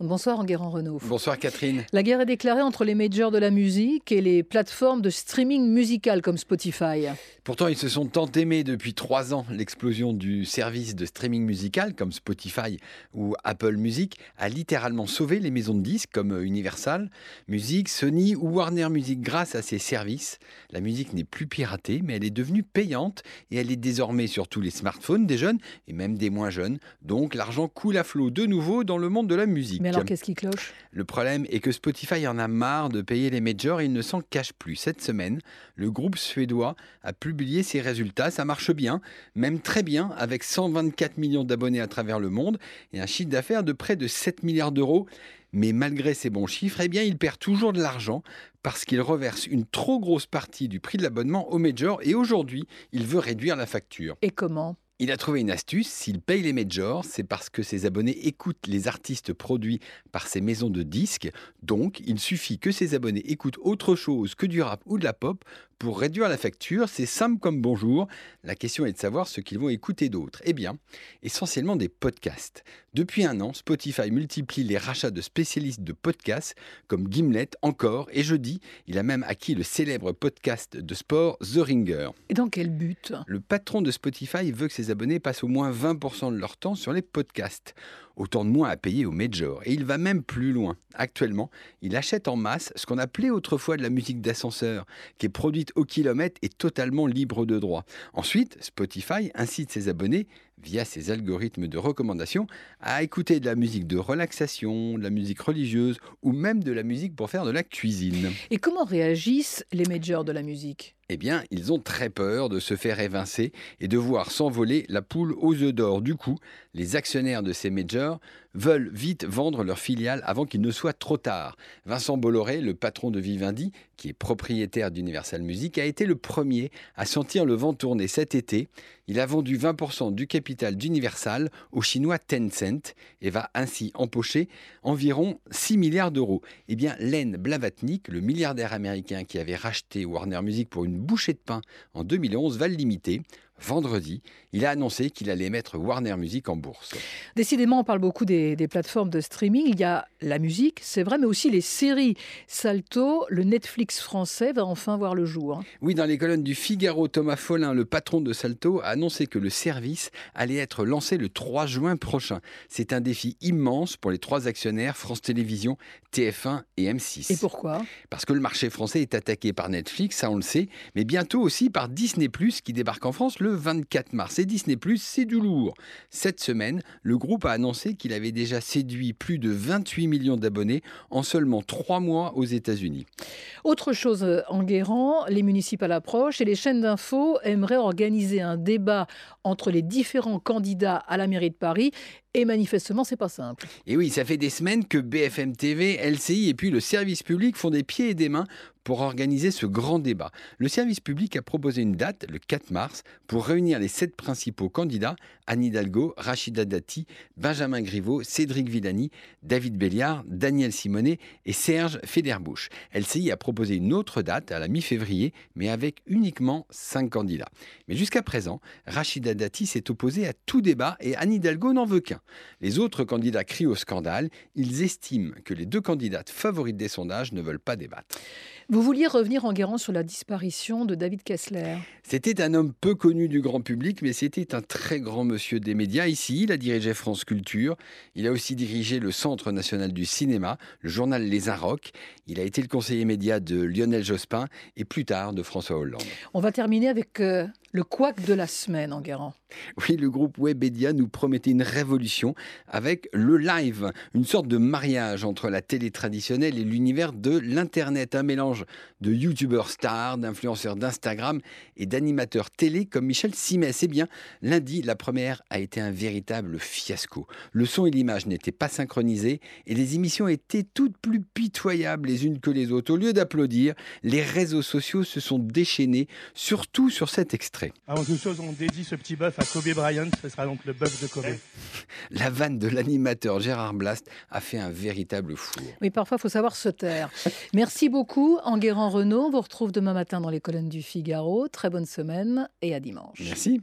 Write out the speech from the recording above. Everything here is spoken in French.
Bonsoir Enguerrand Renault. Bonsoir Catherine. La guerre est déclarée entre les majors de la musique et les plateformes de streaming musical comme Spotify. Pourtant, ils se sont tant aimés depuis trois ans. L'explosion du service de streaming musical comme Spotify ou Apple Music a littéralement sauvé les maisons de disques comme Universal Music, Sony ou Warner Music grâce à ces services. La musique n'est plus piratée, mais elle est devenue payante et elle est désormais sur tous les smartphones des jeunes et même des moins jeunes. Donc l'argent coule à flot de nouveau dans le monde de la musique. Mais alors qu'est-ce qui cloche? Le problème est que Spotify en a marre de payer les majors et il ne s'en cache plus. Cette semaine, le groupe suédois a publié ses résultats. Ça marche bien, même très bien, avec 124 millions d'abonnés à travers le monde et un chiffre d'affaires de près de 7 milliards d'euros. Mais malgré ces bons chiffres, eh bien, il perd toujours de l'argent parce qu'il reverse une trop grosse partie du prix de l'abonnement au major et aujourd'hui, il veut réduire la facture. Et comment? Il a trouvé une astuce, s'il paye les majors, c'est parce que ses abonnés écoutent les artistes produits par ces maisons de disques, donc il suffit que ses abonnés écoutent autre chose que du rap ou de la pop pour réduire la facture, c'est simple comme bonjour. La question est de savoir ce qu'ils vont écouter d'autres. Eh bien, essentiellement des podcasts. Depuis un an, Spotify multiplie les rachats de spécialistes de podcasts comme Gimlet, encore, et jeudi, il a même acquis le célèbre podcast de sport The Ringer. Et dans quel but? Le patron de Spotify veut que ses abonnés passent au moins 20% de leur temps sur les podcasts autant de moins à payer au major. Et il va même plus loin. Actuellement, il achète en masse ce qu'on appelait autrefois de la musique d'ascenseur, qui est produite au kilomètre et totalement libre de droit. Ensuite, Spotify incite ses abonnés, via ses algorithmes de recommandation, à écouter de la musique de relaxation, de la musique religieuse ou même de la musique pour faire de la cuisine. Et comment réagissent les majors de la musique? Eh bien, ils ont très peur de se faire évincer et de voir s'envoler la poule aux œufs d'or. Du coup, les actionnaires de ces majors veulent vite vendre leur filiale avant qu'il ne soit trop tard. Vincent Bolloré, le patron de Vivendi, qui est propriétaire d'Universal Music, a été le premier à sentir le vent tourner cet été. Il a vendu 20% du capital d'Universal au chinois Tencent et va ainsi empocher environ 6 milliards d'euros. Eh bien, Len Blavatnik, le milliardaire américain qui avait racheté Warner Music pour une bouchée de pain en 2011 va le limiter. Vendredi, il a annoncé qu'il allait mettre Warner Music en bourse. Décidément, on parle beaucoup des, plateformes de streaming. Il y a la musique, c'est vrai, mais aussi les séries. Salto, le Netflix français, va enfin voir le jour. Oui, dans les colonnes du Figaro, Thomas Follin, le patron de Salto, a annoncé que le service allait être lancé le 3 juin prochain. C'est un défi immense pour les trois actionnaires France Télévisions, TF1 et M6. Et pourquoi? Parce que le marché français est attaqué par Netflix, ça on le sait, mais bientôt aussi par Disney ⁇ qui débarque en France le 24 mars. Et Disney ⁇ c'est du lourd. Cette semaine, le groupe a annoncé qu'il avait déjà séduit plus de 28 millions d'abonnés en seulement trois mois aux États-Unis. Autre chose euh, en guérant, les municipales approchent et les chaînes d'infos aimeraient organiser un débat entre les différents candidats à la mairie de Paris et manifestement, c'est pas simple. Et oui, ça fait des semaines que BFM TV, LCI et puis le service public font des pieds et des mains pour organiser ce grand débat. Le service public a proposé une date, le 4 mars, pour réunir les sept principaux candidats Anne Hidalgo, Rachida Dati, Benjamin Griveaux, Cédric Villani, David Béliard, Daniel Simonet et Serge Federbusch. LCI a proposé une autre date à la mi-février, mais avec uniquement cinq candidats. Mais jusqu'à présent, Rachida Dati s'est opposée à tout débat et Anne Hidalgo n'en veut qu'un. Les autres candidats crient au scandale. Ils estiment que les deux candidates favorites des sondages ne veulent pas débattre. Vous vouliez revenir en guérant sur la disparition de David Kessler. C'était un homme peu connu du grand public, mais c'était un très grand monsieur des médias. Ici, il a dirigé France Culture. Il a aussi dirigé le Centre national du cinéma, le journal Les Inrocks. Il a été le conseiller média de Lionel Jospin et plus tard de François Hollande. On va terminer avec euh, le couac de la semaine en. Oui, le groupe Webedia nous promettait une révolution avec le live, une sorte de mariage entre la télé traditionnelle et l'univers de l'Internet, un mélange de youtubeurs stars, d'influenceurs d'Instagram et d'animateurs télé comme Michel Simès. Eh bien, lundi, la première a été un véritable fiasco. Le son et l'image n'étaient pas synchronisés et les émissions étaient toutes plus pitoyables les unes que les autres. Au lieu d'applaudir, les réseaux sociaux se sont déchaînés, surtout sur cet extrait. Avant toute chose, on dédie ce petit bœuf à Kobe Bryant, ce sera donc le bœuf de Kobe. La vanne de l'animateur Gérard Blast a fait un véritable four. Oui, parfois, il faut savoir se taire. Merci beaucoup, Enguerrand Renault. On vous retrouve demain matin dans les colonnes du Figaro. Très bonne semaine et à dimanche. Merci.